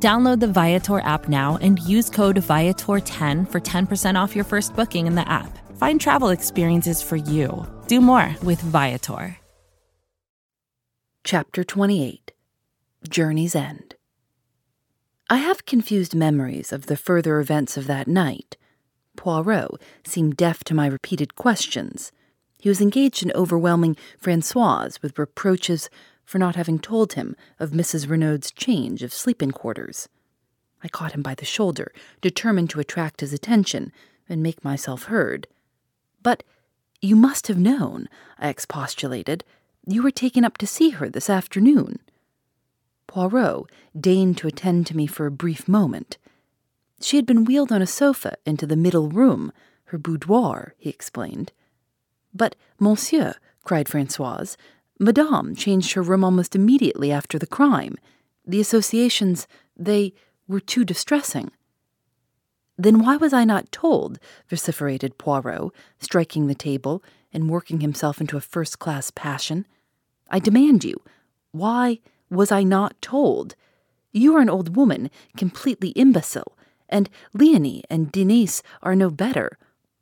Download the Viator app now and use code Viator10 for 10% off your first booking in the app. Find travel experiences for you. Do more with Viator. Chapter 28 Journey's End. I have confused memories of the further events of that night. Poirot seemed deaf to my repeated questions. He was engaged in overwhelming Francoise with reproaches for not having told him of Mrs. Renaud's change of sleeping quarters. I caught him by the shoulder, determined to attract his attention and make myself heard. But you must have known, I expostulated. You were taken up to see her this afternoon. Poirot deigned to attend to me for a brief moment. She had been wheeled on a sofa into the middle room, her boudoir, he explained. But, monsieur, cried Francoise, Madame changed her room almost immediately after the crime. The associations, they were too distressing. Then why was I not told? vociferated Poirot, striking the table and working himself into a first class passion. I demand you, why was I not told? You are an old woman, completely imbecile, and Leonie and Denise are no better.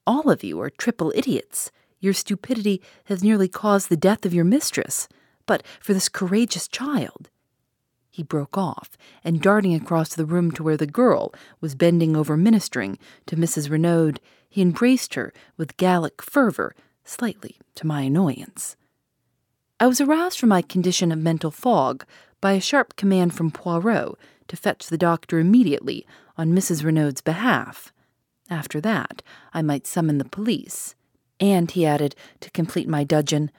All of you are triple idiots. Your stupidity has nearly caused the death of your mistress. But for this courageous child. He broke off, and darting across the room to where the girl was bending over ministering to Mrs. Renaud, he embraced her with Gallic fervor, slightly to my annoyance. I was aroused from my condition of mental fog by a sharp command from Poirot to fetch the doctor immediately on Mrs. Renaud's behalf. After that, I might summon the police. And, he added, to complete my dudgeon,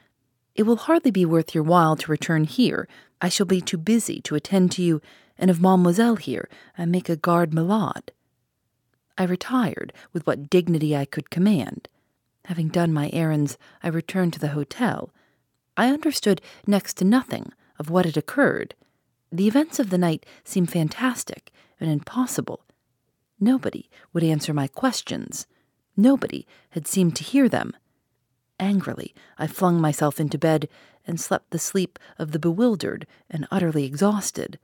it will hardly be worth your while to return here. I shall be too busy to attend to you, and of Mademoiselle here, I make a garde malade. I retired with what dignity I could command. Having done my errands, I returned to the hotel. I understood next to nothing of what had occurred. The events of the night seemed fantastic and impossible. Nobody would answer my questions. Nobody had seemed to hear them. Angrily, I flung myself into bed and slept the sleep of the bewildered and utterly exhausted.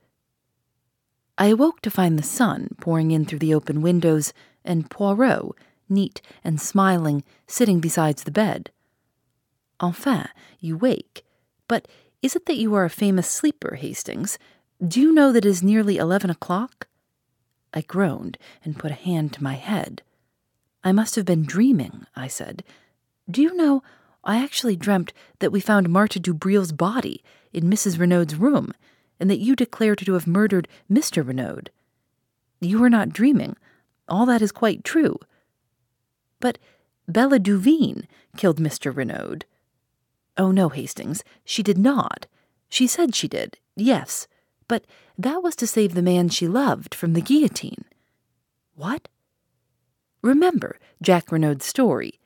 I awoke to find the sun pouring in through the open windows and Poirot, neat and smiling, sitting beside the bed. Enfin, you wake. But is it that you are a famous sleeper, Hastings? Do you know that it is nearly eleven o'clock? I groaned and put a hand to my head. I must have been dreaming, I said. Do you know, I actually dreamt that we found Marthe Dubreuil's body in Mrs. Renaud's room, and that you declared her to have murdered Mr. Renaud. You were not dreaming. All that is quite true. But Bella Duveen killed Mr. Renaud. Oh, no, Hastings, she did not. She said she did, yes, but that was to save the man she loved from the guillotine. What? Remember Jack Renaud's story.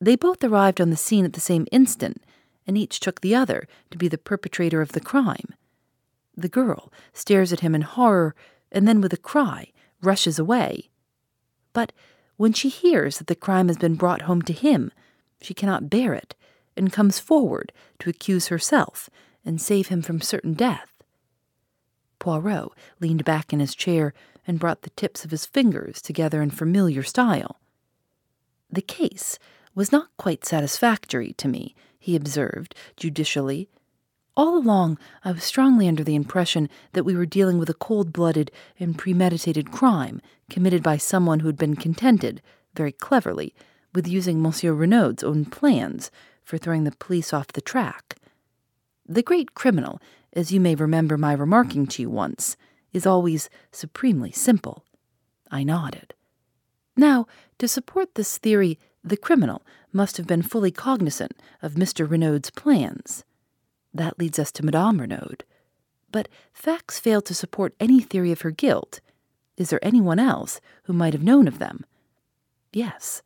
They both arrived on the scene at the same instant, and each took the other to be the perpetrator of the crime. The girl stares at him in horror and then, with a cry, rushes away. But when she hears that the crime has been brought home to him, she cannot bear it and comes forward to accuse herself and save him from certain death. Poirot leaned back in his chair and brought the tips of his fingers together in familiar style. The case was not quite satisfactory to me, he observed judicially. All along, I was strongly under the impression that we were dealing with a cold blooded and premeditated crime committed by someone who had been contented, very cleverly, with using Monsieur Renaud's own plans for throwing the police off the track. The great criminal, as you may remember my remarking to you once, is always supremely simple. I nodded. Now, to support this theory, the criminal must have been fully cognizant of Mr. Renaud's plans. That leads us to Madame Renaud. But facts fail to support any theory of her guilt. Is there anyone else who might have known of them? Yes.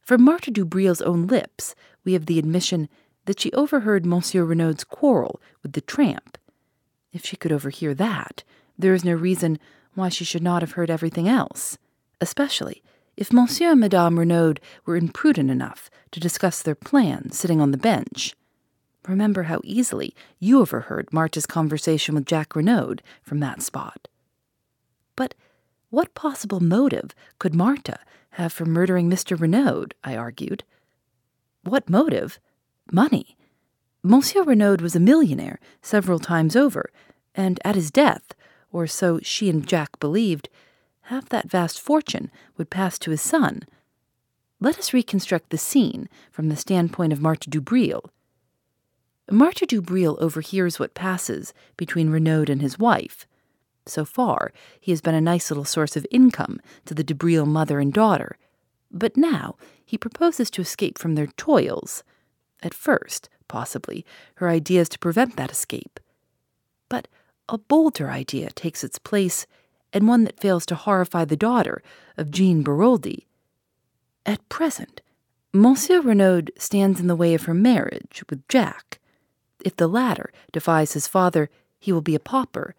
From Marthe Dubreuil's own lips, we have the admission that she overheard Monsieur Renaud's quarrel with the tramp. If she could overhear that, there is no reason why she should not have heard everything else, especially if Monsieur and Madame Renaud were imprudent enough to discuss their plan sitting on the bench. Remember how easily you overheard Marthe's conversation with Jack Renaud from that spot. But what possible motive could Marthe have for murdering Mr. Renaud? I argued. What motive? Money. Monsieur Renaud was a millionaire several times over, and at his death, or so she and Jack believed, half that vast fortune would pass to his son. Let us reconstruct the scene from the standpoint of Marthe Dubreuil. Marthe Dubreuil overhears what passes between Renaud and his wife. So far, he has been a nice little source of income to the Dubreuil mother and daughter, but now he proposes to escape from their toils. At first, possibly, her idea is to prevent that escape. But a bolder idea takes its place, and one that fails to horrify the daughter of Jean Beroldy. At present, Monsieur Renaud stands in the way of her marriage with Jack. If the latter defies his father, he will be a pauper,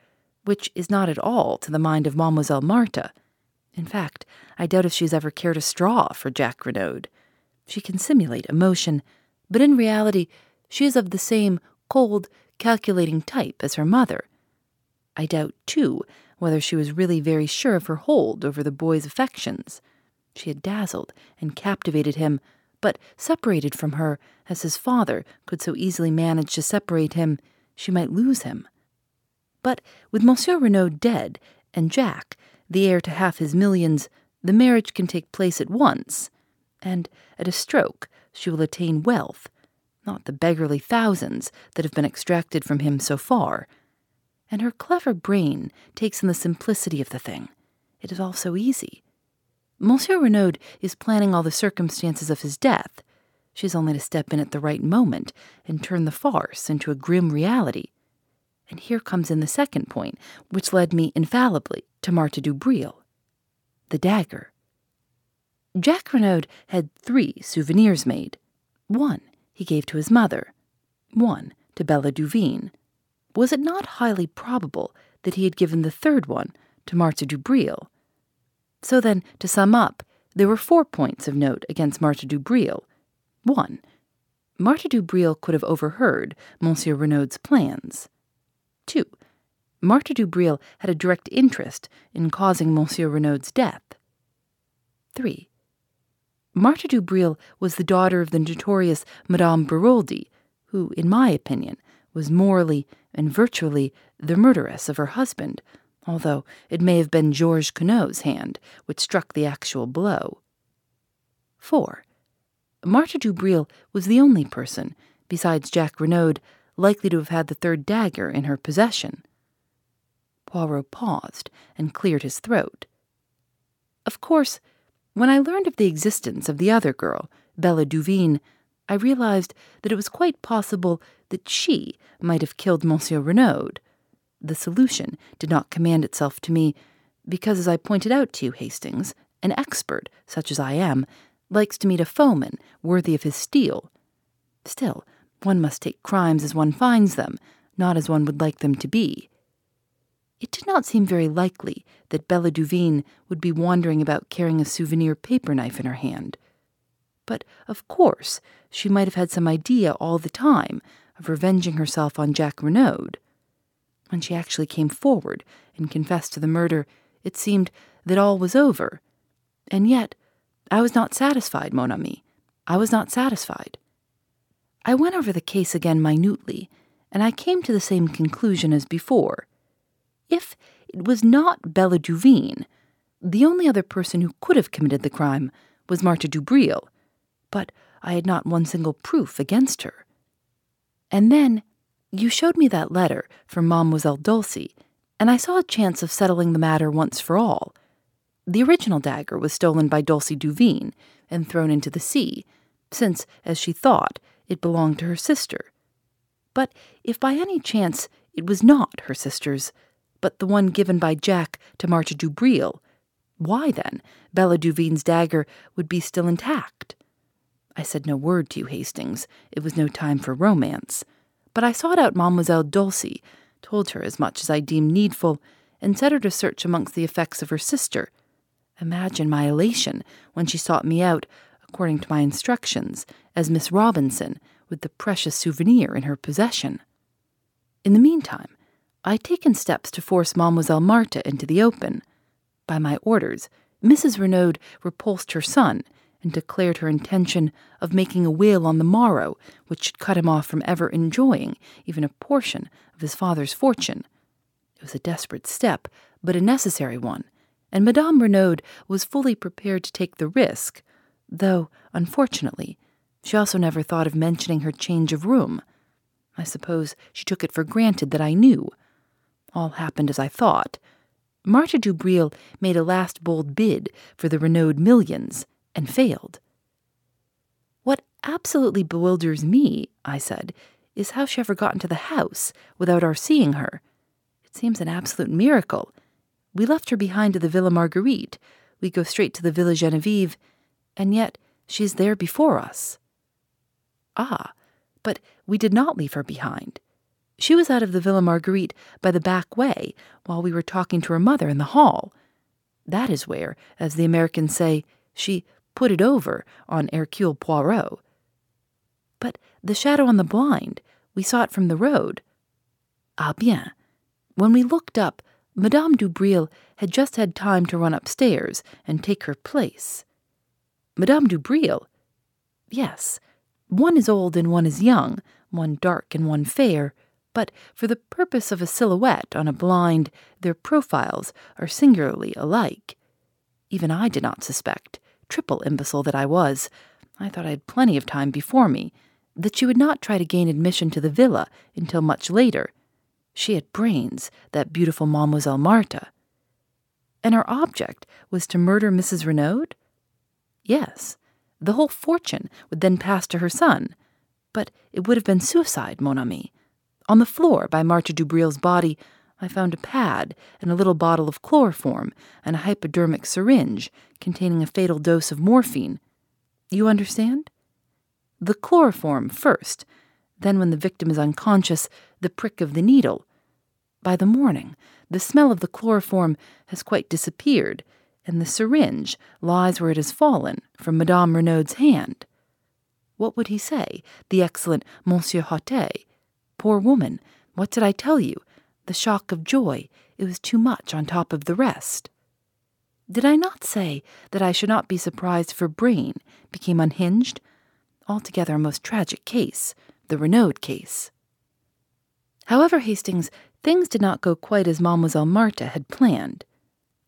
which is not at all to the mind of Mademoiselle Marthe. In fact, I doubt if she's ever cared a straw for Jack Renaud. She can simulate emotion, but in reality, she is of the same cold, calculating type as her mother. I doubt, too, whether she was really very sure of her hold over the boy's affections. She had dazzled and captivated him, but separated from her, as his father could so easily manage to separate him, she might lose him. But with Monsieur Renaud dead, and Jack, the heir to half his millions, the marriage can take place at once, and at a stroke she will attain wealth, not the beggarly thousands that have been extracted from him so far. And her clever brain takes in the simplicity of the thing. It is all so easy. Monsieur Renaud is planning all the circumstances of his death. She is only to step in at the right moment and turn the farce into a grim reality. And here comes in the second point, which led me infallibly to Marthe Dubreuil the dagger. Jack Renaud had three souvenirs made. One he gave to his mother, one to Bella Duveen. Was it not highly probable that he had given the third one to Marthe Dubreuil? So then, to sum up, there were four points of note against Marthe Dubreuil. One, Marthe Dubreuil could have overheard Monsieur Renaud's plans. 2. Marthe Dubreuil had a direct interest in causing Monsieur Renaud's death. 3. Marthe Dubreuil was the daughter of the notorious Madame Beroldy, who, in my opinion, was morally and virtually the murderess of her husband, although it may have been Georges Conneau's hand which struck the actual blow. 4. Marthe Dubreuil was the only person, besides Jack Renaud, likely to have had the third dagger in her possession. Poirot paused and cleared his throat. Of course, when I learned of the existence of the other girl, Bella Duveen, I realized that it was quite possible that she might have killed Monsieur Renaud. The solution did not command itself to me because, as I pointed out to you, Hastings, an expert, such as I am, likes to meet a foeman worthy of his steel. Still, one must take crimes as one finds them, not as one would like them to be. It did not seem very likely that Bella Duveen would be wandering about carrying a souvenir paper knife in her hand. But, of course, she might have had some idea all the time of revenging herself on Jack Renaud. When she actually came forward and confessed to the murder, it seemed that all was over. And yet, I was not satisfied, mon ami. I was not satisfied. I went over the case again minutely, and I came to the same conclusion as before. If it was not Bella Duveen, the only other person who could have committed the crime was Marthe Dubreuil, but I had not one single proof against her. And then you showed me that letter from Mademoiselle Dulcie, and I saw a chance of settling the matter once for all. The original dagger was stolen by Dulcie Duveen and thrown into the sea, since, as she thought, it belonged to her sister. But if by any chance it was not her sister's, but the one given by Jack to Marthe Dubreuil, Why, then, Bella Duveen's dagger would be still intact? I said no word to you, Hastings. It was no time for romance. But I sought out Mademoiselle Dulcie, told her as much as I deemed needful, and set her to search amongst the effects of her sister. Imagine my elation when she sought me out, according to my instructions, as Miss Robinson, with the precious souvenir in her possession. In the meantime, I had taken steps to force Mademoiselle Marthe into the open. By my orders, Mrs. Renaud repulsed her son and declared her intention of making a will on the morrow which should cut him off from ever enjoying even a portion of his father's fortune. It was a desperate step, but a necessary one, and Madame Renaud was fully prepared to take the risk, though, unfortunately, she also never thought of mentioning her change of room. I suppose she took it for granted that I knew. All happened as I thought. Marthe Dubreuil made a last bold bid for the Renaud millions and failed. What absolutely bewilders me, I said, is how she ever got into the house without our seeing her. It seems an absolute miracle. We left her behind at the Villa Marguerite. We go straight to the Villa Genevieve, and yet she is there before us. Ah, but we did not leave her behind. She was out of the Villa Marguerite by the back way while we were talking to her mother in the hall. That is where, as the Americans say, she put it over on Hercule Poirot. But the shadow on the blind, we saw it from the road. Ah bien. When we looked up, Madame Dubreuil had just had time to run upstairs and take her place. Madame Dubreuil? Yes, one is old and one is young, one dark and one fair, but for the purpose of a silhouette on a blind, their profiles are singularly alike. Even I did not suspect triple imbecile that I was, I thought I had plenty of time before me, that she would not try to gain admission to the villa until much later. She had brains, that beautiful Mademoiselle Marthe. And her object was to murder Mrs. Renaud? Yes, the whole fortune would then pass to her son. But it would have been suicide, mon ami. On the floor by Marthe Dubreuil's body I found a pad and a little bottle of chloroform and a hypodermic syringe containing a fatal dose of morphine. You understand? The chloroform first, then, when the victim is unconscious, the prick of the needle. By the morning, the smell of the chloroform has quite disappeared, and the syringe lies where it has fallen from Madame Renaud's hand. What would he say, the excellent Monsieur Hautet? Poor woman, what did I tell you? the shock of joy, it was too much on top of the rest. Did I not say that I should not be surprised if her brain became unhinged? Altogether a most tragic case, the Renaud case. However, Hastings, things did not go quite as Mademoiselle Marthe had planned.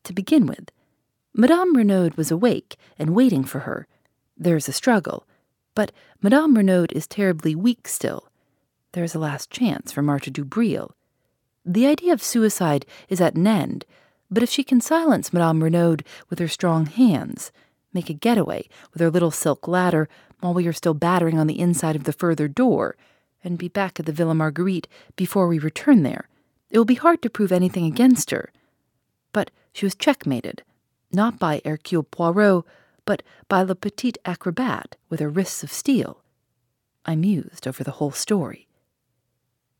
To begin with, Madame Renaud was awake and waiting for her. There is a struggle, but Madame Renaud is terribly weak still. There is a last chance for Marthe Dubreuil. The idea of suicide is at an end, but if she can silence Madame Renaud with her strong hands, make a getaway with her little silk ladder while we are still battering on the inside of the further door, and be back at the Villa Marguerite before we return there, it will be hard to prove anything against her. But she was checkmated, not by Hercule Poirot, but by Le Petit Acrobat with her wrists of steel. I mused over the whole story.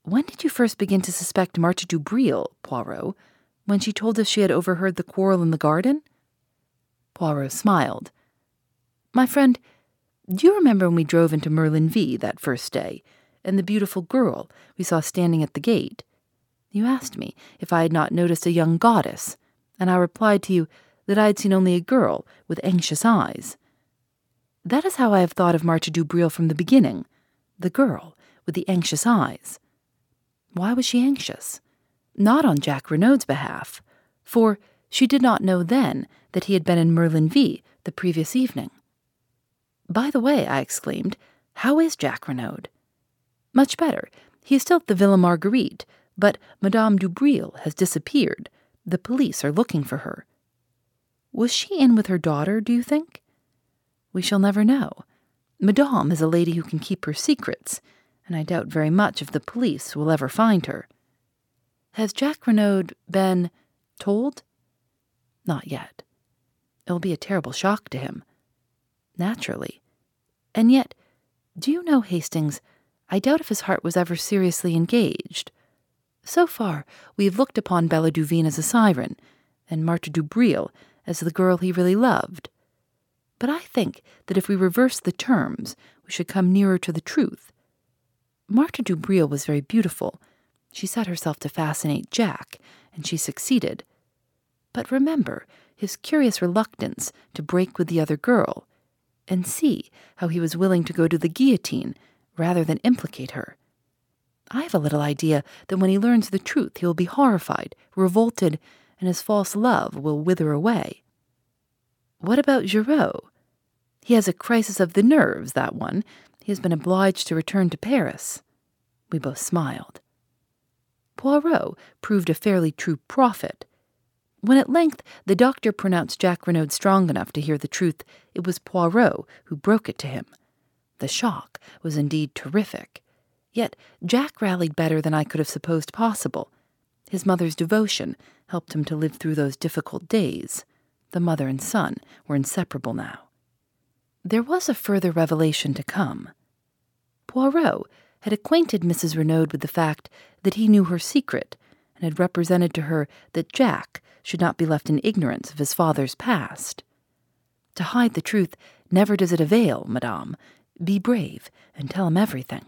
When did you first begin to suspect Marthe Dubreuil, Poirot? When she told us she had overheard the quarrel in the garden? Poirot smiled. My friend, do you remember when we drove into Merlinville that first day, and the beautiful girl we saw standing at the gate? You asked me if I had not noticed a young goddess, and I replied to you that I had seen only a girl with anxious eyes. That is how I have thought of Marthe Dubreuil from the beginning, the girl with the anxious eyes. Why was she anxious? Not on Jack Renaud's behalf, for she did not know then that he had been in Merlinville the previous evening. By the way, I exclaimed, how is Jack Renaud? Much better. He is still at the Villa Marguerite, but Madame Dubreuil has disappeared. The police are looking for her. Was she in with her daughter, do you think? We shall never know. Madame is a lady who can keep her secrets, and I doubt very much if the police will ever find her. Has Jack Renaud been told? Not yet. It'll be a terrible shock to him. Naturally. And yet, do you know, Hastings, I doubt if his heart was ever seriously engaged. So far, we have looked upon Bella Duveen as a siren, and Marthe Dubreuil as the girl he really loved. But I think that if we reverse the terms, we should come nearer to the truth. Marthe Dubreuil was very beautiful. She set herself to fascinate Jack, and she succeeded. But remember his curious reluctance to break with the other girl, and see how he was willing to go to the guillotine rather than implicate her. I have a little idea that when he learns the truth, he will be horrified, revolted, and his false love will wither away. What about Giraud? He has a crisis of the nerves, that one. He has been obliged to return to Paris. We both smiled. Poirot proved a fairly true prophet. When at length the doctor pronounced Jack Renaud strong enough to hear the truth, it was Poirot who broke it to him. The shock was indeed terrific. Yet Jack rallied better than I could have supposed possible. His mother's devotion helped him to live through those difficult days. The mother and son were inseparable now. There was a further revelation to come. Poirot had acquainted Mrs. Renaud with the fact that he knew her secret and had represented to her that Jack should not be left in ignorance of his father's past. To hide the truth never does it avail, madame. Be brave and tell him everything.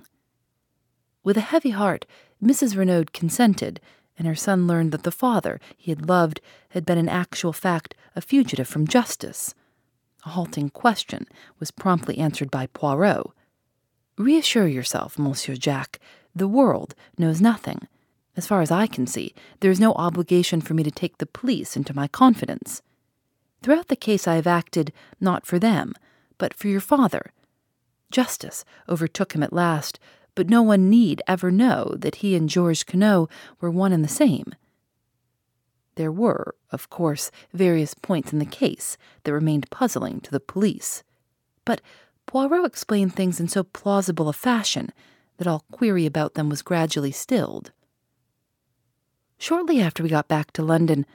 With a heavy heart, Mrs. Renaud consented, and her son learned that the father he had loved had been in actual fact a fugitive from justice. A halting question was promptly answered by Poirot. Reassure yourself, Monsieur Jack. The world knows nothing. As far as I can see, there is no obligation for me to take the police into my confidence. Throughout the case, I have acted not for them, but for your father. Justice overtook him at last, but no one need ever know that he and Georges Conneau were one and the same. There were, of course, various points in the case that remained puzzling to the police. But Poirot explained things in so plausible a fashion that all query about them was gradually stilled. Shortly after we got back to London,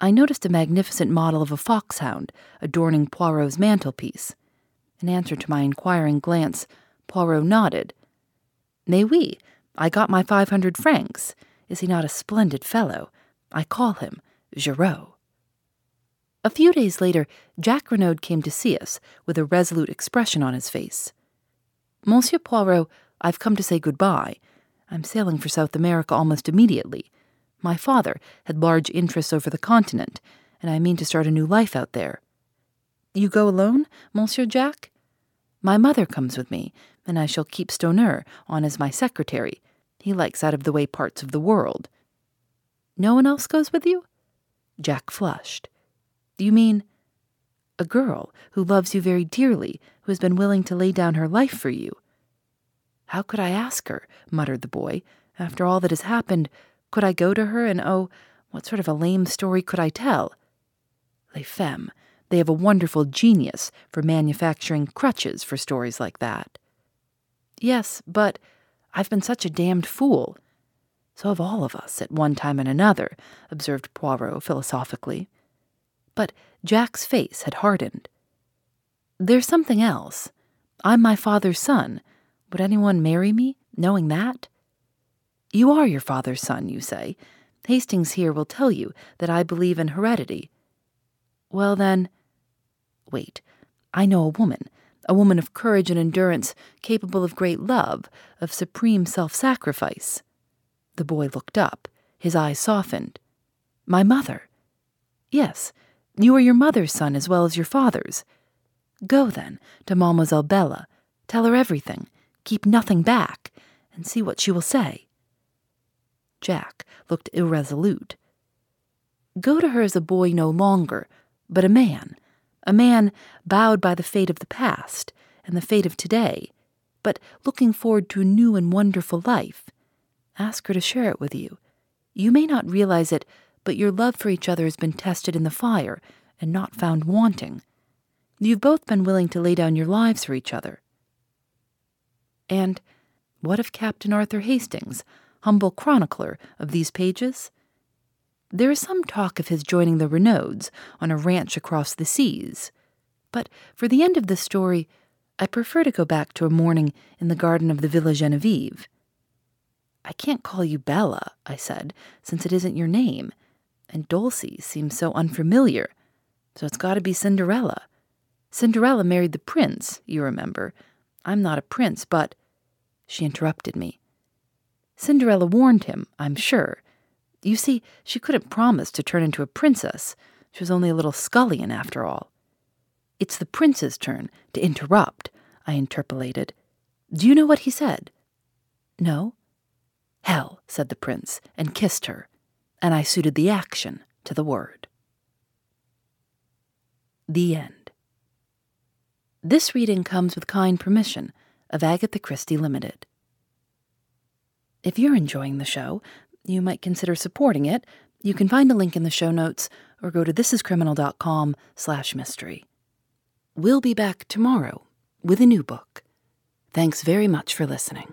I noticed a magnificent model of a foxhound adorning Poirot's mantelpiece. In answer to my inquiring glance, Poirot nodded. Mais oui, I got my five hundred francs. Is he not a splendid fellow? I call him Giraud. A few days later, Jack Renaud came to see us with a resolute expression on his face. Monsieur Poirot, I've come to say good-bye. I'm sailing for South America almost immediately. My father had large interests over the continent, and I mean to start a new life out there. You go alone, Monsieur Jack? My mother comes with me, and I shall keep Stoner on as my secretary. He likes out of the way parts of the world. No one else goes with you? Jack flushed. You mean a girl who loves you very dearly, who has been willing to lay down her life for you? How could I ask her? muttered the boy. After all that has happened, could I go to her and oh, what sort of a lame story could I tell? Les femmes, they have a wonderful genius for manufacturing crutches for stories like that. Yes, but I've been such a damned fool. So have all of us at one time and another, observed Poirot philosophically. But Jack's face had hardened. There's something else. I'm my father's son. Would anyone marry me, knowing that? You are your father's son, you say. Hastings here will tell you that I believe in heredity. Well, then. Wait. I know a woman, a woman of courage and endurance, capable of great love, of supreme self sacrifice. The boy looked up. His eyes softened. My mother. Yes, you are your mother's son as well as your father's. Go, then, to Mademoiselle Bella. Tell her everything. Keep nothing back, and see what she will say. Jack looked irresolute. Go to her as a boy no longer, but a man. A man bowed by the fate of the past and the fate of today, but looking forward to a new and wonderful life. Ask her to share it with you. You may not realize it, but your love for each other has been tested in the fire and not found wanting. You've both been willing to lay down your lives for each other. And what of Captain Arthur Hastings, humble chronicler of these pages? There is some talk of his joining the Renauds on a ranch across the seas. But for the end of the story, I prefer to go back to a morning in the garden of the Villa Genevieve. I can't call you Bella, I said, since it isn't your name, and Dulcie seems so unfamiliar, so it's got to be Cinderella. Cinderella married the prince, you remember. I'm not a prince, but. She interrupted me. Cinderella warned him, I'm sure. You see, she couldn't promise to turn into a princess. She was only a little scullion, after all. It's the prince's turn to interrupt, I interpolated. Do you know what he said? No. Hell, said the prince, and kissed her, and I suited the action to the word. The end. This reading comes with kind permission of Agatha Christie Limited. If you're enjoying the show, you might consider supporting it. You can find a link in the show notes or go to thisiscriminal.com slash mystery. We'll be back tomorrow with a new book. Thanks very much for listening.